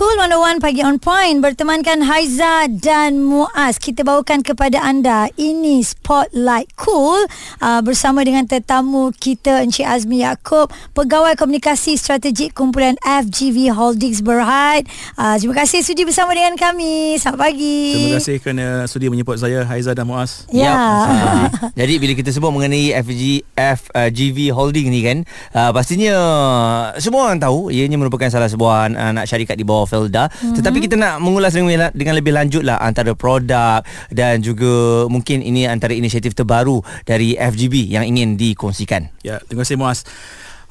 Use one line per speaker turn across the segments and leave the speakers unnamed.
Cool 101 pagi on point bertemankan Haiza dan Muaz. Kita bawakan kepada anda ini Spotlight Cool uh, bersama dengan tetamu kita Encik Azmi Yaakob, Pegawai Komunikasi Strategik Kumpulan FGV Holdings Berhad. Uh, terima kasih sudi bersama dengan kami. Selamat pagi.
Terima kasih kerana sudi menyebut saya Haiza dan Muaz.
Ya.
Uh, jadi bila kita sebut mengenai FG FGV Holding ni kan, uh, pastinya semua orang tahu ianya merupakan salah sebuah anak syarikat di bawah Felda. Mm-hmm. tetapi kita nak mengulas dengan, dengan lebih lanjut lah antara produk dan juga mungkin ini antara inisiatif terbaru dari FGB yang ingin dikongsikan.
Ya terima kasih Muaz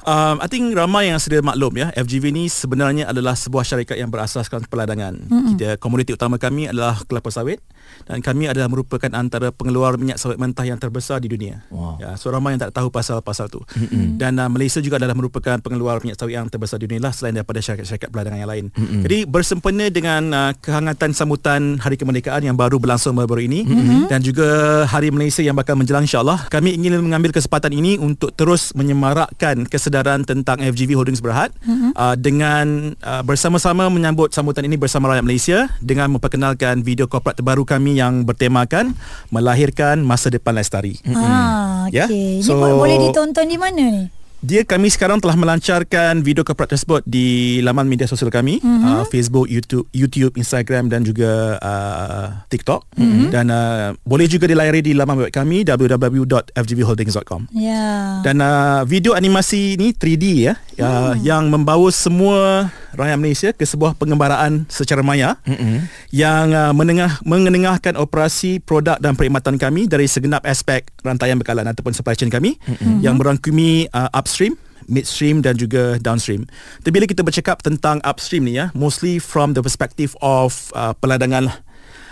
Um, I think ramai yang sedia maklum ya FGV ni sebenarnya adalah sebuah syarikat yang berasaskan peladangan. Mm-hmm. Kita komoditi utama kami adalah kelapa sawit dan kami adalah merupakan antara pengeluar minyak sawit mentah yang terbesar di dunia. Wow. Ya, so ramai yang tak tahu pasal-pasal tu. Mm-hmm. Dan uh, Malaysia juga adalah merupakan pengeluar minyak sawit yang terbesar di dunia lah selain daripada syarikat-syarikat peladangan yang lain. Mm-hmm. Jadi bersempena dengan uh, kehangatan sambutan Hari Kemerdekaan yang baru berlangsung baru-baru ini mm-hmm. dan juga Hari Malaysia yang bakal menjelang insya-Allah, kami ingin mengambil kesempatan ini untuk terus menyemarakkan kesedaran kesedaran tentang FGV Holdings Berhad mm-hmm. uh, dengan uh, bersama-sama menyambut sambutan ini bersama rakyat Malaysia dengan memperkenalkan video korporat terbaru kami yang bertemakan melahirkan masa depan lestari.
Mm-hmm. Ah, okay. Ya? So, ini boleh ditonton di mana ni?
Dia kami sekarang telah melancarkan video korporat tersebut di laman media sosial kami mm-hmm. uh, Facebook, YouTube, YouTube, Instagram dan juga uh, TikTok mm-hmm. dan uh, boleh juga dilayari di laman web kami www.fgbholdings.com.
Yeah.
Dan uh, video animasi ni 3D ya uh, yang membawa semua rakyat Malaysia ke sebuah pengembaraan secara maya mm-hmm. yang uh, menengah mengenengahkan operasi produk dan perkhidmatan kami dari segenap aspek rantaian bekalan ataupun supply chain kami mm-hmm. yang merangkumi uh, upstream midstream dan juga downstream. Tapi bila kita bercakap tentang upstream ni ya, mostly from the perspective of uh, peladangan lah.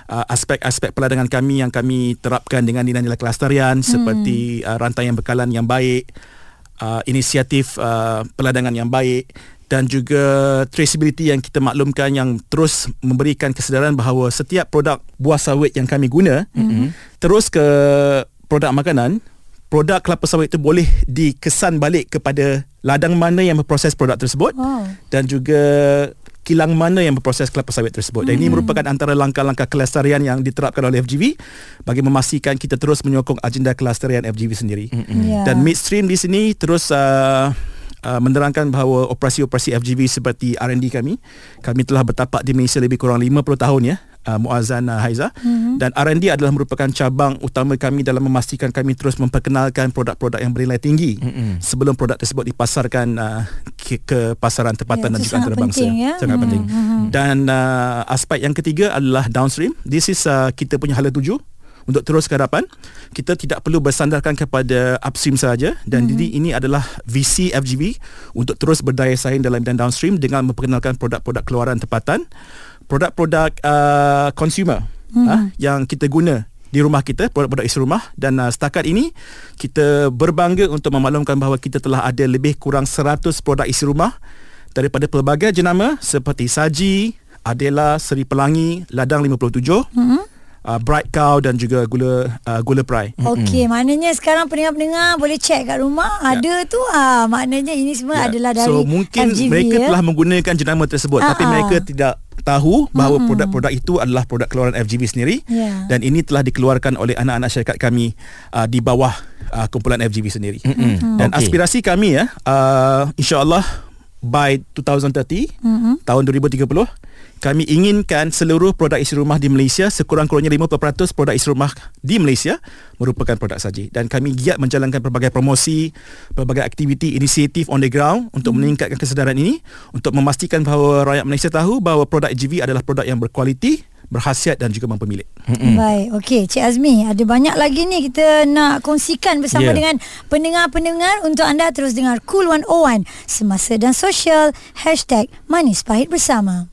Uh, aspek-aspek peladangan kami yang kami terapkan dengan nilai-nilai kelestarian hmm. seperti uh, rantaian bekalan yang baik, uh, inisiatif uh, peladangan yang baik dan juga traceability yang kita maklumkan yang terus memberikan kesedaran bahawa setiap produk buah sawit yang kami guna mm-hmm. terus ke produk makanan produk kelapa sawit itu boleh dikesan balik kepada ladang mana yang memproses produk tersebut wow. dan juga kilang mana yang berproses kelapa sawit tersebut. Dan hmm. ini merupakan antara langkah-langkah kelestarian yang diterapkan oleh FGV bagi memastikan kita terus menyokong agenda kelestarian FGV sendiri. Hmm. Yeah. Dan midstream di sini terus uh, uh, menerangkan bahawa operasi-operasi FGV seperti R&D kami kami telah bertapak di Malaysia lebih kurang 50 tahun ya uh, Muazzan uh, Haiza mm-hmm. dan R&D adalah merupakan cabang utama kami dalam memastikan kami terus memperkenalkan produk-produk yang bernilai tinggi mm-hmm. sebelum produk tersebut dipasarkan uh, ke, ke pasaran tempatan yeah, dan juga antarabangsa
ya?
sangat mm-hmm. penting dan uh, aspek yang ketiga adalah downstream this is uh, kita punya hala tuju untuk terus ke hadapan kita tidak perlu bersandarkan kepada upstream saja dan mm-hmm. jadi ini adalah visi FGB untuk terus berdaya saing dalam bidang downstream dengan memperkenalkan produk-produk keluaran tempatan produk-produk uh, consumer mm-hmm. uh, yang kita guna di rumah kita produk-produk isi rumah. Dan uh, setakat ini kita berbangga untuk memaklumkan bahawa kita telah ada lebih kurang 100 produk isi rumah daripada pelbagai jenama seperti Saji, Adela, Seri Pelangi, Ladang 57 mm-hmm uh, bright cow dan juga gula uh, gula prai.
Okey, mm-hmm. maknanya sekarang pendengar-pendengar boleh check kat rumah yeah. ada tu ah maknanya ini semua yeah. adalah dari
So mungkin FGV, mereka ya? telah menggunakan jenama tersebut uh-huh. tapi ah. mereka tidak tahu bahawa mm-hmm. produk-produk itu adalah produk keluaran FGV sendiri yeah. dan ini telah dikeluarkan oleh anak-anak syarikat kami uh, di bawah uh, kumpulan FGV sendiri. Mm-hmm. Dan okay. aspirasi kami ya uh, insya-Allah by 2030 mm-hmm. tahun 2030 kami inginkan seluruh produk isi rumah di Malaysia sekurang-kurangnya 50% produk isi rumah di Malaysia merupakan produk saji dan kami giat menjalankan pelbagai promosi, pelbagai aktiviti inisiatif on the ground untuk hmm. meningkatkan kesedaran ini untuk memastikan bahawa rakyat Malaysia tahu bahawa produk GV adalah produk yang berkualiti berhasiat dan juga mampu milik.
Mm-hmm. Baik, okey Cik Azmi, ada banyak lagi ni kita nak kongsikan bersama yeah. dengan pendengar-pendengar untuk anda terus dengar Cool 101 semasa dan sosial #manis bersama.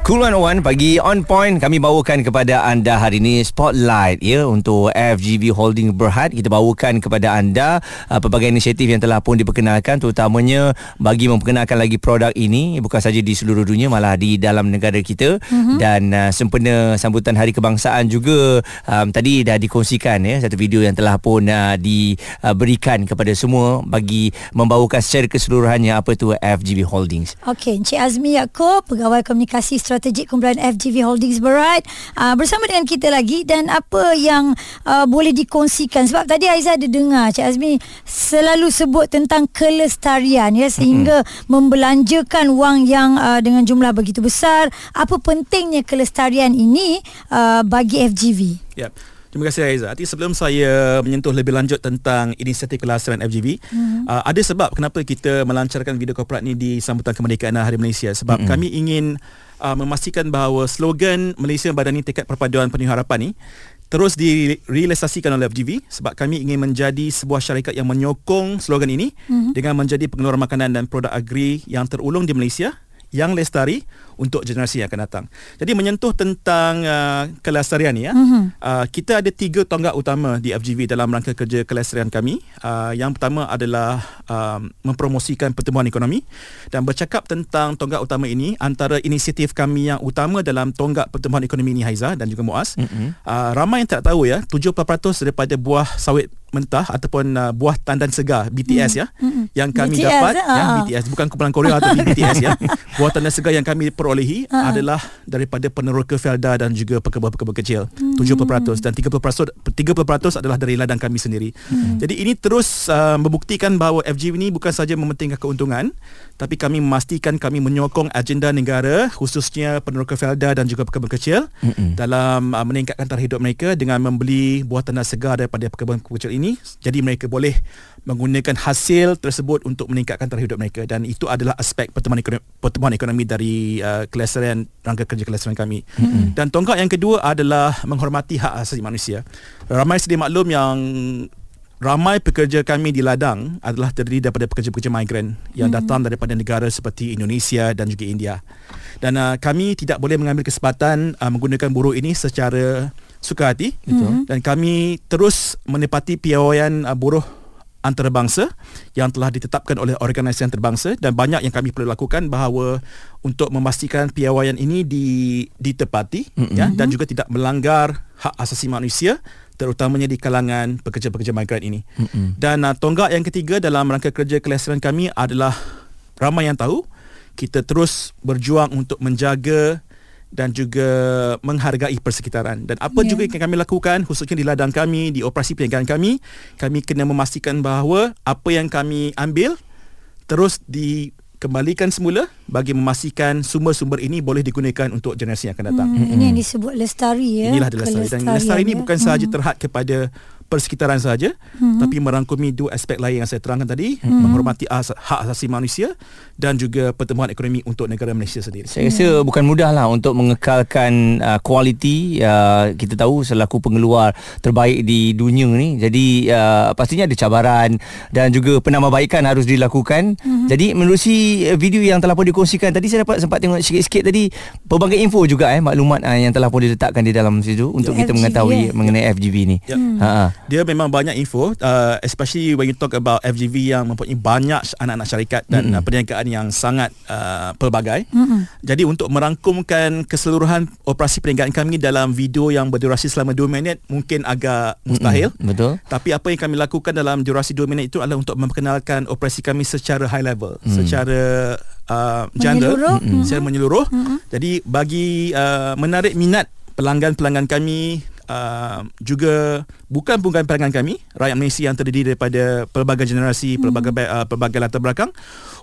Cool 101 pagi on point kami bawakan kepada anda hari ini spotlight ya untuk FGV Holding Berhad kita bawakan kepada anda uh, pelbagai inisiatif yang telah pun diperkenalkan terutamanya bagi memperkenalkan lagi produk ini bukan saja di seluruh dunia malah di dalam negara kita mm-hmm. dan uh, sempena sambutan hari kebangsaan juga um, tadi dah dikongsikan ya satu video yang telah pun uh, diberikan kepada semua bagi membawakan secara keseluruhannya apa tu FGV Holdings.
Okey, Encik Azmi Yaakob, pegawai komunikasi strategik kumpulan FGV Holdings Berat uh, bersama dengan kita lagi dan apa yang uh, boleh dikongsikan sebab tadi Aizah ada dengar Cik Azmi selalu sebut tentang kelestarian ya sehingga mm-hmm. membelanjakan wang yang uh, dengan jumlah begitu besar apa pentingnya kelestarian ini uh, bagi FGV
Ya. Terima kasih Aiza. Nanti sebelum saya menyentuh lebih lanjut tentang inisiatif kelestarian FGV, mm-hmm. uh, ada sebab kenapa kita melancarkan video korporat ni di sambutan kemerdekaan Hari Malaysia sebab mm-hmm. kami ingin uh, memastikan bahawa slogan Malaysia Badani Tekad Perpaduan Penuh Harapan ni terus direalisasikan oleh FGV sebab kami ingin menjadi sebuah syarikat yang menyokong slogan ini mm-hmm. dengan menjadi pengeluar makanan dan produk agri yang terulung di Malaysia yang lestari untuk generasi yang akan datang. Jadi menyentuh tentang uh, kelestarian ni ya. Mm-hmm. Uh, kita ada tiga tonggak utama di FGV dalam rangka kerja kelestarian kami. Uh, yang pertama adalah uh, mempromosikan pertumbuhan ekonomi dan bercakap tentang tonggak utama ini antara inisiatif kami yang utama dalam tonggak pertumbuhan ekonomi ini Haiza dan juga Muaz. Mm-hmm. Uh, ramai yang tak tahu ya, 70% daripada buah sawit mentah ataupun uh, buah tandan segar BTS mm. ya mm. yang kami
BTS,
dapat
uh.
ya BTS bukan kumpulan Korea atau BTS ya buah tandan segar yang kami perolehi uh. adalah daripada peneroka Felda dan juga pekebun-pekebun kecil mm. 70% dan 30% 30% adalah dari ladang kami sendiri mm. jadi ini terus uh, membuktikan bahawa FG ini bukan saja mementingkan keuntungan tapi kami memastikan kami menyokong agenda negara khususnya peneroka Felda dan juga pekebun kecil mm dalam uh, meningkatkan tarikh hidup mereka dengan membeli buah tandan segar daripada pekebun-pekebun kecil ini jadi mereka boleh menggunakan hasil tersebut untuk meningkatkan tarikh hidup mereka dan itu adalah aspek pertumbuhan ekonomi, pertumbuhan ekonomi dari uh, kelestarian rangka kerja kelestarian kami mm-hmm. dan tonggak yang kedua adalah menghormati hak asasi manusia ramai sedia maklum yang ramai pekerja kami di ladang adalah terdiri daripada pekerja-pekerja migran yang hmm. datang daripada negara seperti Indonesia dan juga India. Dan uh, kami tidak boleh mengambil kesempatan uh, menggunakan buruh ini secara suka hati hmm. dan kami terus menepati piawaian uh, buruh antarabangsa yang telah ditetapkan oleh organisasi antarabangsa dan banyak yang kami perlu lakukan bahawa untuk memastikan piawaian ini di ditepati mm-hmm. ya dan juga tidak melanggar hak asasi manusia terutamanya di kalangan pekerja-pekerja migran ini. Mm-hmm. Dan uh, tonggak yang ketiga dalam rangka kerja kelestarian kami adalah ramai yang tahu kita terus berjuang untuk menjaga dan juga menghargai persekitaran dan apa yeah. juga yang kami lakukan khususnya di ladang kami di operasi perniagaan kami kami kena memastikan bahawa apa yang kami ambil terus di kembalikan semula bagi memastikan sumber-sumber ini boleh digunakan untuk generasi yang akan datang.
Hmm, ini yang disebut lestari ya.
Inilah lestari dan lestari ini ya. bukan sahaja hmm. terhad kepada persekitaran saja hmm. tapi merangkumi dua aspek lain yang saya terangkan tadi hmm. menghormati as- hak asasi manusia dan juga pertumbuhan ekonomi untuk negara Malaysia sendiri.
Saya rasa hmm. bukan mudahlah untuk mengekalkan uh, kualiti uh, kita tahu selaku pengeluar terbaik di dunia ni. Jadi uh, pastinya ada cabaran dan juga penambahbaikan harus dilakukan. Hmm. Jadi menerusi video yang telah pun dikongsikan tadi saya dapat sempat tengok sikit-sikit tadi pelbagai info juga eh maklumat uh, yang telah pun diletakkan di dalam situ untuk yeah. kita mengetahui yeah. mengenai FGV ni. Yeah. Hmm.
Ha dia memang banyak info uh, especially when you talk about FGV yang mempunyai banyak anak-anak syarikat dan mm-hmm. perniagaan yang sangat uh, pelbagai. Mm-hmm. Jadi untuk merangkumkan keseluruhan operasi perniagaan kami dalam video yang berdurasi selama 2 minit mungkin agak mustahil.
Mm-hmm. Betul.
Tapi apa yang kami lakukan dalam durasi 2 minit itu adalah untuk memperkenalkan operasi kami secara high level, mm. secara uh, general, menyeluruh. Mm-hmm. secara menyeluruh. Mm-hmm. Jadi bagi uh, menarik minat pelanggan-pelanggan kami uh, juga bukan bukan pelanggan kami rakyat Malaysia yang terdiri daripada pelbagai generasi hmm. pelbagai uh, pelbagai latar belakang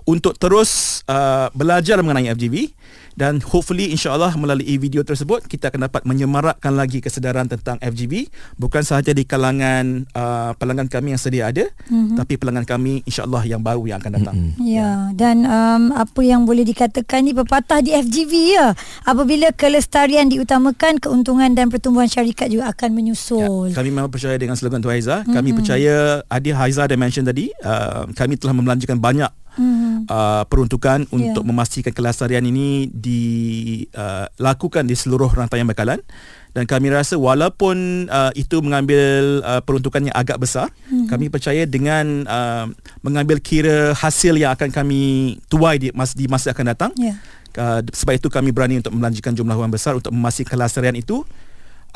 untuk terus uh, belajar mengenai FGV dan hopefully insyaallah melalui video tersebut kita akan dapat menyemarakkan lagi kesedaran tentang FGV bukan sahaja di kalangan uh, pelanggan kami yang sedia ada mm-hmm. tapi pelanggan kami insyaallah yang baru yang akan datang.
Mm-hmm. Ya dan um, apa yang boleh dikatakan ni pepatah di FGV ya apabila kelestarian diutamakan keuntungan dan pertumbuhan syarikat juga akan menyusul.
Ya, kami memang percaya dengan slogan tu Haiza. Kami mm-hmm. percaya Adi Haiza dah mention tadi uh, kami telah membelanjakan banyak
Mhm.
uh, peruntukan untuk memastikan kelestarian ini dilakukan di seluruh rantaian bekalan dan kami rasa walaupun uh, itu mengambil uh, peruntukan yang agak besar
Mhm.
kami percaya dengan uh, mengambil kira hasil yang akan kami tuai di masa, di masa akan datang
Ya.
uh, sebab itu kami berani untuk membelanjakan jumlah wang besar untuk memastikan kelestarian itu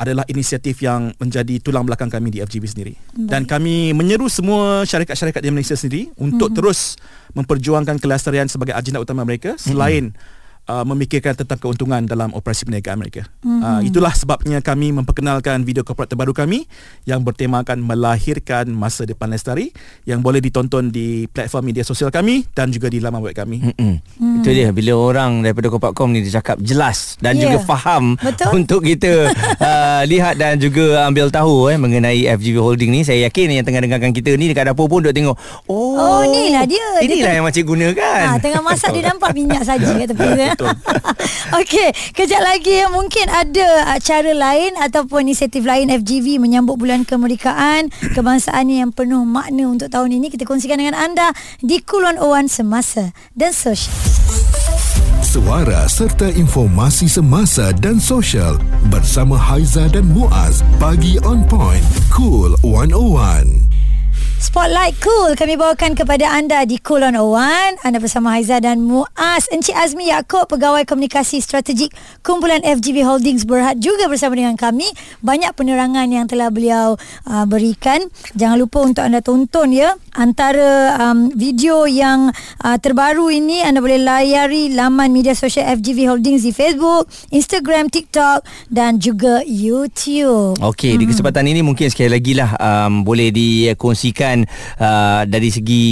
adalah inisiatif yang menjadi tulang belakang kami di FGB sendiri. Baik. Dan kami menyeru semua syarikat-syarikat di Malaysia sendiri untuk mm-hmm. terus memperjuangkan kelestarian sebagai agenda utama mereka selain mm-hmm. Uh, memikirkan tentang keuntungan dalam operasi perniagaan mereka. Mm-hmm. Uh, itulah sebabnya kami memperkenalkan video korporat terbaru kami yang bertemakan melahirkan masa depan lestari yang boleh ditonton di platform media sosial kami dan juga di laman web kami.
Mm-mm. Hmm. Itu dia bila orang daripada Kopakcom ni dia cakap jelas dan yeah. juga faham
Betul.
untuk kita uh, lihat dan juga ambil tahu eh mengenai FGV Holding ni saya yakin yang tengah dengarkan kita ni dekat dapur pun duk tengok oh
Oh, inilah dia. Dia
inilah
teng-
yang makcik gunakan
Ha, tengah masak dia nampak minyak saja kat tepi tu. Ya. Okey, kejap lagi ya, mungkin ada cara lain ataupun inisiatif lain FGV menyambut bulan kemerdekaan kebangsaan yang penuh makna untuk tahun ini kita kongsikan dengan anda di Kulon Owan semasa dan sosial.
Suara serta informasi semasa dan sosial bersama Haiza dan Muaz bagi on point cool 101.
Spotlight Cool kami bawakan kepada anda di Kulon Owan. Anda bersama Haiza dan Muaz. Encik Azmi Yaakob, Pegawai Komunikasi Strategik Kumpulan FGB Holdings berhad juga bersama dengan kami. Banyak penerangan yang telah beliau uh, berikan. Jangan lupa untuk anda tonton ya. Antara um, video yang uh, terbaru ini anda boleh layari laman media sosial FGV Holdings di Facebook, Instagram, TikTok dan juga YouTube.
Okey, di kesempatan ini mungkin sekali lagi lah um, boleh dikongsikan uh, dari segi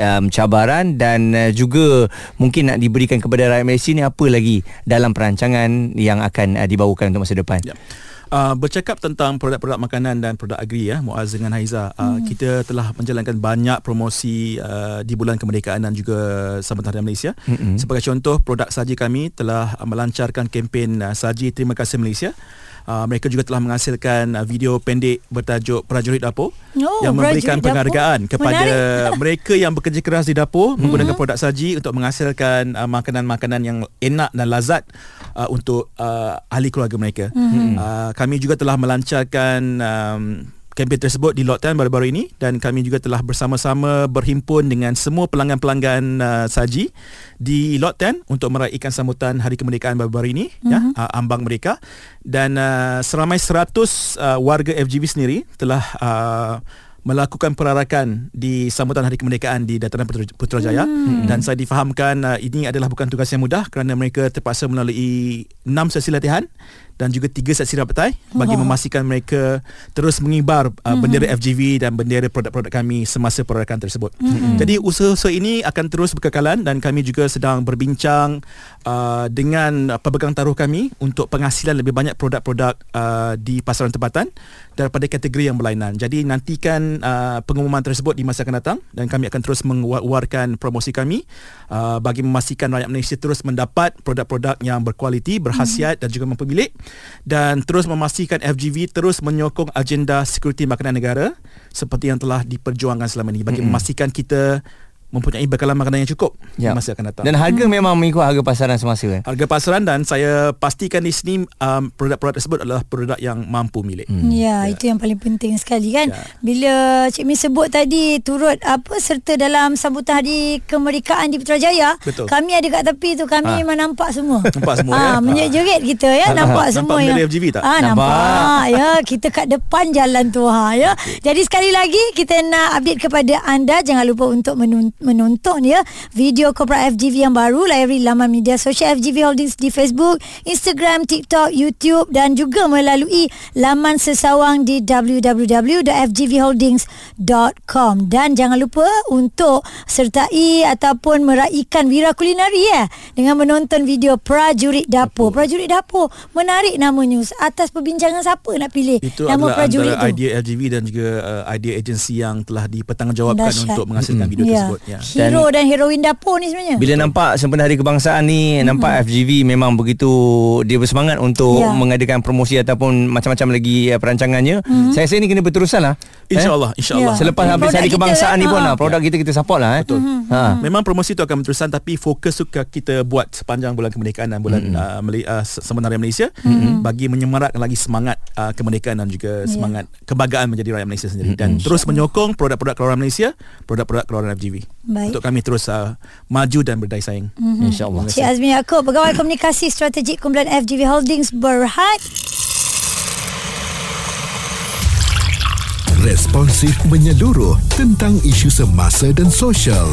um, cabaran dan uh, juga mungkin nak diberikan kepada rakyat Malaysia ni apa lagi dalam perancangan yang akan uh, dibawakan untuk masa depan.
Ya. Uh, bercakap tentang produk-produk makanan dan produk agri ya Muaz dengan Haiza uh, hmm. kita telah menjalankan banyak promosi uh, di bulan kemerdekaan dan juga Sambutan Hari Malaysia hmm. sebagai contoh produk saji kami telah melancarkan kempen uh, saji terima kasih Malaysia Uh, mereka juga telah menghasilkan uh, video pendek bertajuk Prajurit Dapur
Oh,
yang memberikan penghargaan
Dapur.
kepada
Menarik.
mereka yang bekerja keras di dapur mm-hmm. menggunakan produk saji untuk menghasilkan uh, makanan-makanan yang enak dan lazat uh, untuk uh, ahli keluarga mereka. Mm-hmm. Uh, kami juga telah melancarkan um, kempen tersebut di Lot 10 baru-baru ini dan kami juga telah bersama-sama berhimpun dengan semua pelanggan-pelanggan uh, saji di Lot 10 untuk meraihkan sambutan Hari Kemerdekaan baru-baru ini mm-hmm. ya uh, ambang mereka dan uh, seramai 100 uh, warga FGB sendiri telah uh, melakukan perarakan di sambutan Hari Kemerdekaan di Dataran Putra- Putrajaya hmm. dan saya difahamkan uh, ini adalah bukan tugas yang mudah kerana mereka terpaksa melalui 6 sesi latihan dan juga 3 sesi rapetai bagi
Wah.
memastikan mereka terus mengibar uh, bendera FGV dan bendera produk-produk kami semasa perarakan tersebut. Hmm. Jadi usaha-usaha ini akan terus berkekalan dan kami juga sedang berbincang uh, dengan pemegang taruh kami untuk penghasilan lebih banyak produk-produk uh, di pasaran tempatan daripada kategori yang berlainan. Jadi nantikan uh, pengumuman tersebut di masa akan datang dan kami akan terus mengeluarkan promosi kami uh, bagi memastikan rakyat Malaysia terus mendapat produk-produk yang berkualiti, berhasiat dan juga mampu milik dan terus memastikan FGV terus menyokong agenda security makanan negara seperti yang telah diperjuangkan selama ini. Bagi memastikan kita mempunyai bekalan makanan yang cukup
Ya.
di masa akan datang.
Dan harga hmm. memang mengikut harga pasaran semasa eh.
harga pasaran dan saya pastikan di sini um, produk-produk tersebut adalah produk yang mampu milik.
Hmm. Ya, ya, itu yang paling penting sekali kan.
Ya.
Bila Cik Min sebut tadi turut apa serta dalam sambutan hari kemerdekaan di Putrajaya,
Betul.
kami ada kat tepi tu kami
Ha.
memang nampak semua.
Nampak semua,
Ah,
ya?
menjerit kita ya, nampak
Nampak
semua
bendera
yang
FGV tak?
Ah,
Nampak.
nampak. ya, kita kat depan jalan tu ha ya. Jadi sekali lagi kita nak update kepada anda jangan lupa untuk menun- menonton ya video korporat FGV yang baru layari laman media sosial FGV Holdings di Facebook, Instagram, TikTok, YouTube dan juga melalui laman sesawang di www.fgvholdings.com dan jangan lupa untuk sertai ataupun meraihkan wira kulinari ya dengan menonton video Prajurit Dapur. Prajurit Dapur menarik namanya atas perbincangan siapa nak pilih
Itu
nama prajurit
antara
tu.
idea LGV dan juga uh, idea agensi yang telah dipertanggungjawabkan
Dahsyat.
untuk menghasilkan video
Ya.
tersebut. Ya.
Hero dan, heroin dapur ni sebenarnya.
Bila nampak sempena hari kebangsaan ni mm-hmm. nampak FGV memang begitu dia bersemangat untuk
Ya.
mengadakan promosi ataupun macam-macam lagi uh, perancangannya. Mm-hmm. Saya rasa ni kena berterusan lah.
InsyaAllah InsyaAllah
Ya.
Selepas habis hari
kita,
kebangsaan
eh?
ni pun
Ha.
lah produk kita kita support lah eh. Betul. Ha.
Memang promosi tu akan berterusan tapi fokus tu ke- kita buat sepanjang bulan kemerdekaan dan bulan mm-hmm. uh, Mali, uh, sementara Malaysia mm-hmm. bagi menyemarakkan lagi semangat uh, kemerdekaan dan juga semangat kebanggaan menjadi rakyat Malaysia sendiri mm-hmm. dan terus menyokong produk-produk keluaran Malaysia, produk-produk keluaran FGV.
Baik.
Untuk kami terus uh, maju dan berdaya saing.
Mm-hmm. InsyaAllah.
Cik Azmi Yaakob, Pegawai Komunikasi Strategik Kumpulan FGV Holdings Berhad.
Responsif menyeluruh tentang isu semasa dan sosial.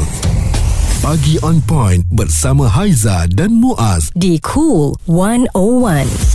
Pagi on point bersama Haiza dan Muaz.
Di Cool 101.